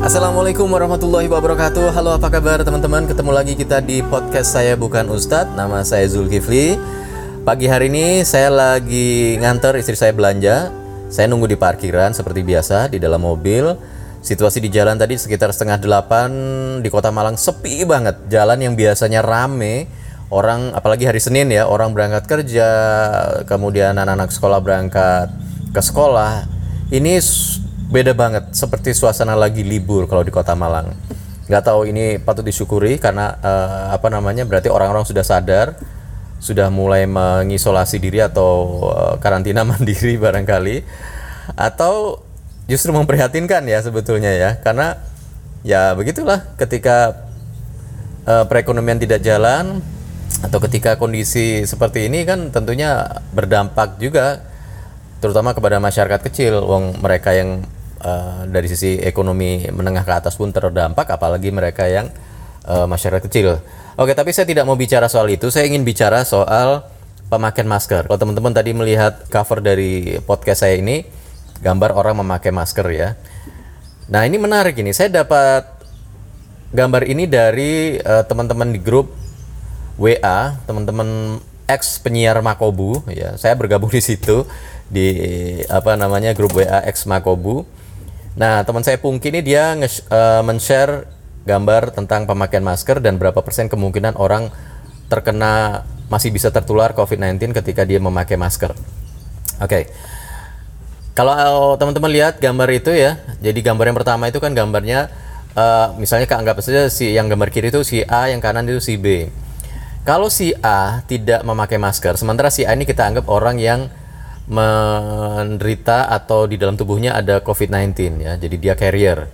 Assalamualaikum warahmatullahi wabarakatuh. Halo apa kabar teman-teman? Ketemu lagi kita di podcast saya bukan Ustadz. Nama saya Zulkifli. Pagi hari ini saya lagi nganter istri saya belanja. Saya nunggu di parkiran seperti biasa Di dalam mobil. Situasi di jalan tadi sekitar setengah delapan Di kota Malang sepi banget. Jalan yang biasanya rame Orang apalagi hari Senin ya Orang berangkat kerja Kemudian anak-anak sekolah berangkat ke sekolah Ini beda banget seperti suasana lagi libur kalau di kota Malang. Nggak tahu ini patut disyukuri karena uh, apa namanya berarti orang-orang sudah sadar sudah mulai mengisolasi diri atau uh, karantina mandiri barangkali atau justru memprihatinkan ya sebetulnya ya karena ya begitulah ketika uh, perekonomian tidak jalan atau ketika kondisi seperti ini kan tentunya berdampak juga terutama kepada masyarakat kecil wong mereka yang uh, dari sisi ekonomi menengah ke atas pun terdampak apalagi mereka yang uh, masyarakat kecil. Oke, tapi saya tidak mau bicara soal itu. Saya ingin bicara soal pemakaian masker. Kalau teman-teman tadi melihat cover dari podcast saya ini, gambar orang memakai masker ya. Nah, ini menarik ini. Saya dapat gambar ini dari uh, teman-teman di grup WA, teman-teman ex penyiar Makobu ya. Saya bergabung di situ di apa namanya grup WA ex Makobu. Nah, teman saya Pungki ini dia uh, men-share gambar tentang pemakaian masker dan berapa persen kemungkinan orang terkena masih bisa tertular COVID-19 ketika dia memakai masker. Oke. Okay. Kalau teman-teman lihat gambar itu ya, jadi gambar yang pertama itu kan gambarnya uh, misalnya anggap saja si yang gambar kiri itu si A, yang kanan itu si B. Kalau si A tidak memakai masker, sementara si A ini kita anggap orang yang menderita atau di dalam tubuhnya ada COVID-19 ya. Jadi dia carrier.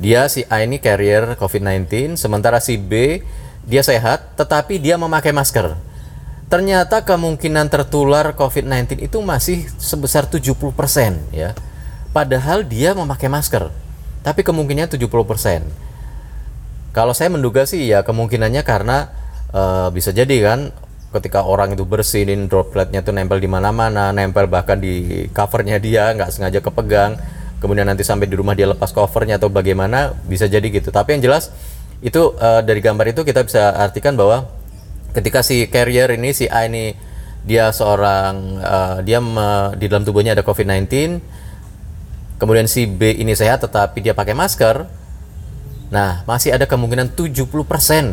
Dia si A ini carrier COVID-19, sementara si B dia sehat tetapi dia memakai masker. Ternyata kemungkinan tertular COVID-19 itu masih sebesar 70% ya. Padahal dia memakai masker. Tapi kemungkinannya 70%. Kalau saya menduga sih ya kemungkinannya karena uh, bisa jadi kan ketika orang itu bersihin dropletnya tuh nempel di mana-mana, nempel bahkan di covernya dia nggak sengaja kepegang, kemudian nanti sampai di rumah dia lepas covernya atau bagaimana bisa jadi gitu. Tapi yang jelas itu uh, dari gambar itu kita bisa artikan bahwa ketika si carrier ini si A ini dia seorang uh, dia me, di dalam tubuhnya ada COVID-19, kemudian si B ini sehat tetapi dia pakai masker, nah masih ada kemungkinan 70%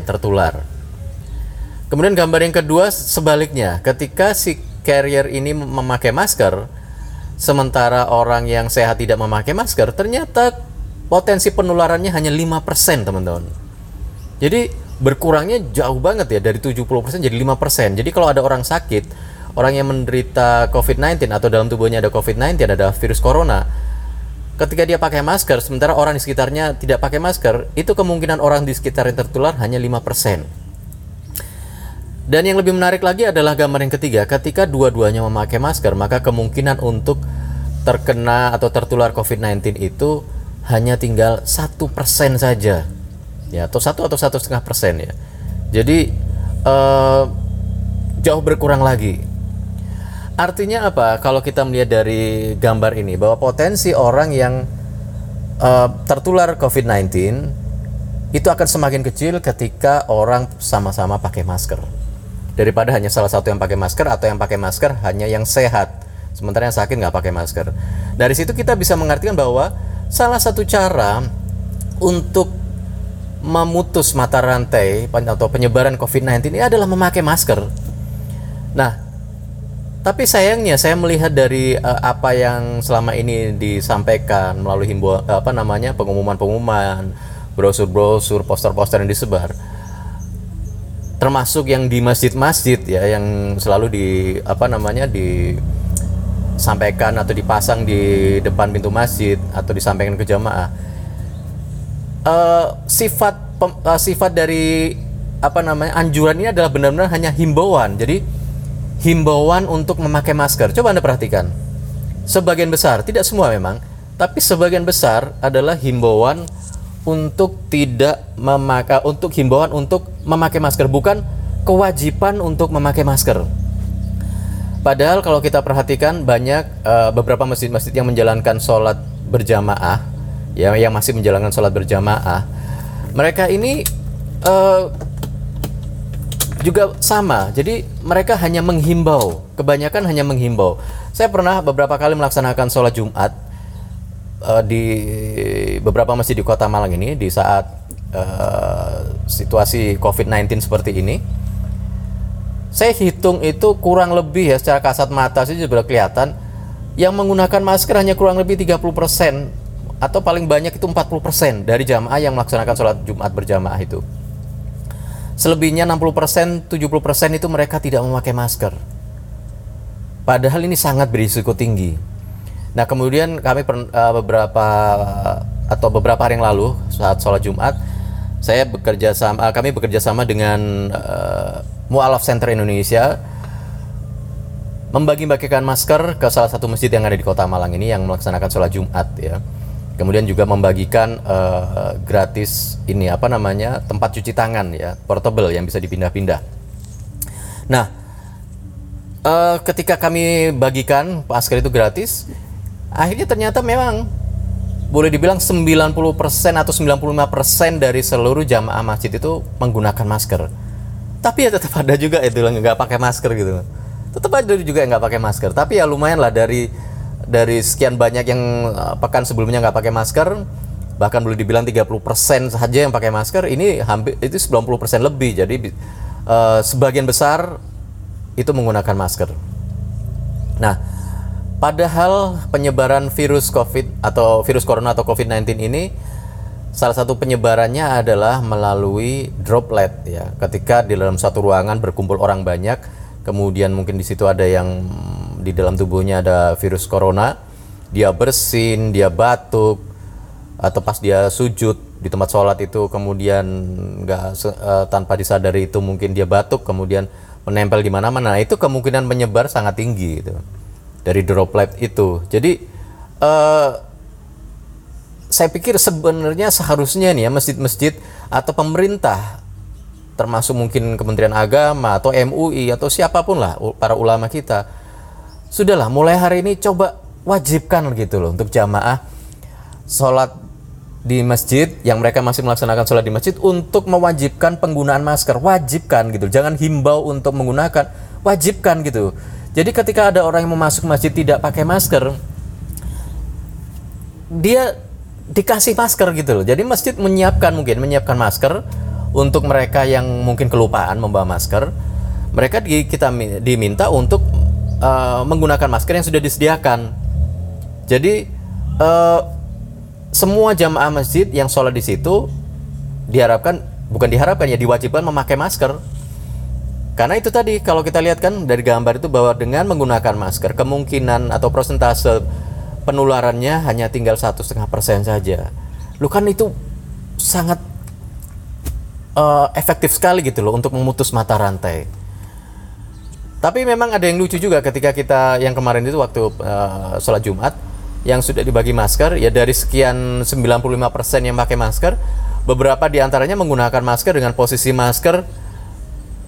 tertular. Kemudian gambar yang kedua sebaliknya, ketika si carrier ini memakai masker, sementara orang yang sehat tidak memakai masker, ternyata potensi penularannya hanya 5% teman-teman. Jadi berkurangnya jauh banget ya dari 70% jadi 5%. Jadi kalau ada orang sakit, orang yang menderita COVID-19 atau dalam tubuhnya ada COVID-19, ada virus corona, ketika dia pakai masker, sementara orang di sekitarnya tidak pakai masker, itu kemungkinan orang di sekitarnya tertular hanya 5%. Dan yang lebih menarik lagi adalah gambar yang ketiga, ketika dua-duanya memakai masker, maka kemungkinan untuk terkena atau tertular COVID-19 itu hanya tinggal satu persen saja, ya atau satu atau satu setengah persen ya. Jadi uh, jauh berkurang lagi. Artinya apa? Kalau kita melihat dari gambar ini bahwa potensi orang yang uh, tertular COVID-19 itu akan semakin kecil ketika orang sama-sama pakai masker daripada hanya salah satu yang pakai masker atau yang pakai masker hanya yang sehat. Sementara yang sakit nggak pakai masker. Dari situ kita bisa mengartikan bahwa salah satu cara untuk memutus mata rantai atau penyebaran COVID-19 ini adalah memakai masker. Nah tapi sayangnya saya melihat dari uh, apa yang selama ini disampaikan melalui himbauan apa namanya pengumuman-pengumuman brosur-brosur poster-poster yang disebar termasuk yang di masjid-masjid ya yang selalu di apa namanya disampaikan atau dipasang di depan pintu masjid atau disampaikan ke jamaah. Uh, sifat pem, uh, sifat dari apa namanya anjuran ini adalah benar-benar hanya himbauan. Jadi himbauan untuk memakai masker. Coba anda perhatikan. Sebagian besar tidak semua memang tapi sebagian besar adalah himbauan untuk tidak memakai untuk himbauan untuk memakai masker bukan kewajiban untuk memakai masker. Padahal kalau kita perhatikan banyak uh, beberapa masjid-masjid yang menjalankan sholat berjamaah, ya yang masih menjalankan sholat berjamaah, mereka ini uh, juga sama. Jadi mereka hanya menghimbau, kebanyakan hanya menghimbau. Saya pernah beberapa kali melaksanakan sholat Jumat uh, di beberapa masjid di Kota Malang ini di saat uh, situasi COVID-19 seperti ini saya hitung itu kurang lebih ya secara kasat mata sih sudah kelihatan yang menggunakan masker hanya kurang lebih 30% atau paling banyak itu 40% dari jamaah yang melaksanakan sholat Jumat berjamaah itu. Selebihnya 60%, 70% itu mereka tidak memakai masker. Padahal ini sangat berisiko tinggi. Nah kemudian kami per, uh, beberapa atau beberapa hari yang lalu saat sholat Jumat, saya bekerja sama, uh, kami bekerja sama dengan uh, Mu'alaf Center Indonesia membagi-bagikan masker ke salah satu masjid yang ada di Kota Malang ini yang melaksanakan sholat Jumat ya. Kemudian juga membagikan uh, gratis ini apa namanya tempat cuci tangan ya portable yang bisa dipindah-pindah. Nah, uh, ketika kami bagikan masker itu gratis, akhirnya ternyata memang boleh dibilang 90% atau 95% dari seluruh jamaah masjid itu menggunakan masker. Tapi ya tetap ada juga itu nggak pakai masker gitu. Tetap ada juga yang nggak pakai masker. Tapi ya lumayan lah dari dari sekian banyak yang uh, pekan sebelumnya nggak pakai masker bahkan boleh dibilang 30% saja yang pakai masker ini hampir itu 90% lebih. Jadi uh, sebagian besar itu menggunakan masker. Nah padahal penyebaran virus covid atau virus corona atau covid-19 ini Salah satu penyebarannya adalah melalui droplet ya. Ketika di dalam satu ruangan berkumpul orang banyak, kemudian mungkin di situ ada yang di dalam tubuhnya ada virus corona, dia bersin, dia batuk, atau pas dia sujud di tempat sholat itu kemudian nggak uh, tanpa disadari itu mungkin dia batuk, kemudian menempel di mana-mana. Nah, itu kemungkinan menyebar sangat tinggi itu dari droplet itu. Jadi uh, saya pikir sebenarnya seharusnya nih ya masjid-masjid atau pemerintah termasuk mungkin Kementerian Agama atau MUI atau siapa pun lah para ulama kita sudahlah mulai hari ini coba wajibkan gitu loh untuk jamaah sholat di masjid yang mereka masih melaksanakan sholat di masjid untuk mewajibkan penggunaan masker wajibkan gitu jangan himbau untuk menggunakan wajibkan gitu jadi ketika ada orang yang mau masuk masjid tidak pakai masker dia dikasih masker gitu loh. Jadi masjid menyiapkan mungkin menyiapkan masker untuk mereka yang mungkin kelupaan membawa masker. Mereka di, kita diminta untuk uh, menggunakan masker yang sudah disediakan. Jadi uh, semua jamaah masjid yang sholat di situ diharapkan bukan diharapkan ya diwajibkan memakai masker. Karena itu tadi kalau kita lihat kan dari gambar itu bahwa dengan menggunakan masker kemungkinan atau persentase penularannya hanya tinggal satu setengah persen saja. Lu kan itu sangat uh, efektif sekali gitu loh untuk memutus mata rantai. Tapi memang ada yang lucu juga ketika kita yang kemarin itu waktu uh, sholat Jumat yang sudah dibagi masker ya dari sekian 95% yang pakai masker beberapa di antaranya menggunakan masker dengan posisi masker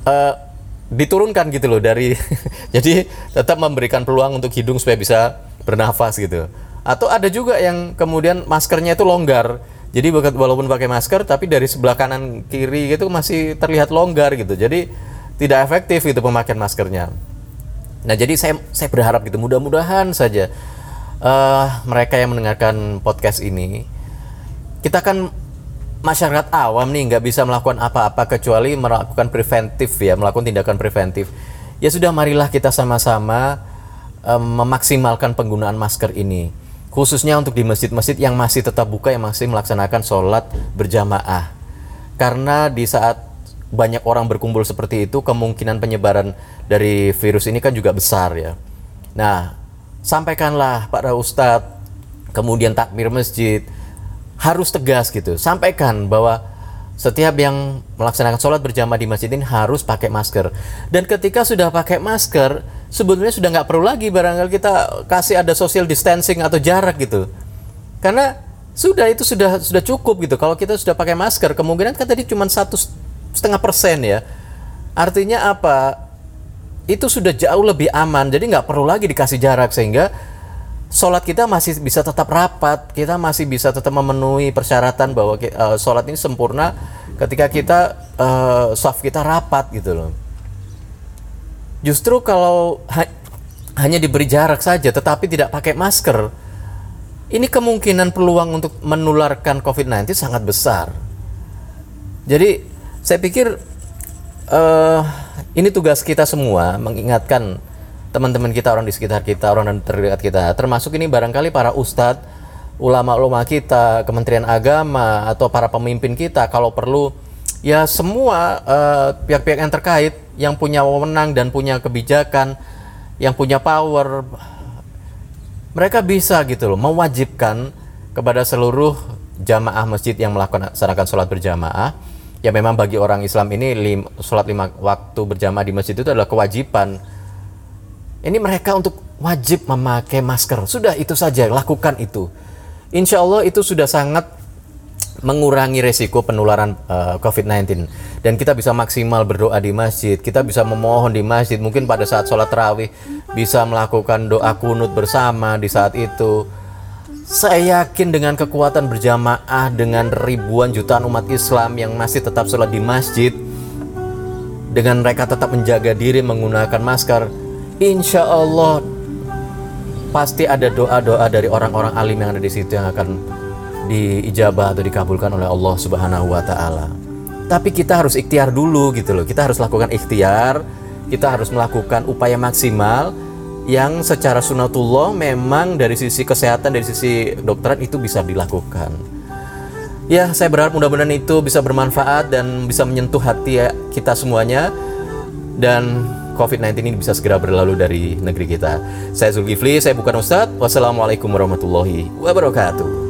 uh, diturunkan gitu loh dari jadi tetap memberikan peluang untuk hidung supaya bisa bernafas gitu. Atau ada juga yang kemudian maskernya itu longgar. Jadi walaupun pakai masker tapi dari sebelah kanan kiri gitu masih terlihat longgar gitu. Jadi tidak efektif itu pemakaian maskernya. Nah, jadi saya saya berharap gitu mudah-mudahan saja uh, mereka yang mendengarkan podcast ini kita kan masyarakat awam nih nggak bisa melakukan apa-apa kecuali melakukan preventif ya melakukan tindakan preventif. Ya sudah marilah kita sama-sama um, memaksimalkan penggunaan masker ini. Khususnya untuk di masjid-masjid yang masih tetap buka yang masih melaksanakan sholat berjamaah. Karena di saat banyak orang berkumpul seperti itu kemungkinan penyebaran dari virus ini kan juga besar ya. Nah sampaikanlah para ustadz kemudian takmir masjid harus tegas gitu. Sampaikan bahwa setiap yang melaksanakan sholat berjamaah di masjid ini harus pakai masker. Dan ketika sudah pakai masker sebetulnya sudah nggak perlu lagi barangkali kita kasih ada social distancing atau jarak gitu. Karena sudah itu sudah sudah cukup gitu. Kalau kita sudah pakai masker kemungkinan kan tadi cuma satu setengah persen ya. Artinya apa? Itu sudah jauh lebih aman. Jadi nggak perlu lagi dikasih jarak sehingga sholat kita masih bisa tetap rapat, kita masih bisa tetap memenuhi persyaratan bahwa uh, sholat ini sempurna ketika kita uh, soft kita rapat gitu loh. Justru kalau ha hanya diberi jarak saja tetapi tidak pakai masker, ini kemungkinan peluang untuk menularkan COVID-19 sangat besar. Jadi saya pikir uh, ini tugas kita semua mengingatkan teman-teman kita, orang di sekitar kita, orang yang terdekat kita. Termasuk ini barangkali para ustadz, ulama-ulama kita, Kementerian Agama atau para pemimpin kita kalau perlu ya semua eh, pihak-pihak uh, yang terkait yang punya wewenang dan punya kebijakan, yang punya power mereka bisa gitu loh mewajibkan kepada seluruh jamaah masjid yang melaksanakan sholat berjamaah ya memang bagi orang Islam ini lim, sholat lima waktu berjamaah di masjid itu adalah kewajiban ini mereka untuk wajib memakai masker. Sudah itu saja, lakukan itu. Insya Allah itu sudah sangat mengurangi resiko penularan uh, eh, COVID-19 dan kita bisa maksimal berdoa di masjid kita bisa memohon di masjid mungkin pada saat sholat terawih bisa melakukan doa kunut bersama di saat itu saya yakin dengan kekuatan berjamaah dengan ribuan jutaan umat Islam yang masih tetap sholat di masjid dengan mereka tetap menjaga diri menggunakan masker insya Allah pasti ada doa-doa dari orang-orang alim yang ada di situ yang akan diijabah atau dikabulkan oleh Allah Subhanahu wa taala. Tapi kita harus ikhtiar dulu gitu loh. Kita harus lakukan ikhtiar, kita harus melakukan upaya maksimal yang secara sunatullah memang dari sisi kesehatan dari sisi dokteran itu bisa dilakukan. Ya, saya berharap mudah-mudahan itu bisa bermanfaat dan bisa menyentuh hati kita semuanya dan COVID-19 ini bisa segera berlalu dari negeri kita. Saya Zulkifli, saya bukan Ustadz. Wassalamualaikum warahmatullahi wabarakatuh.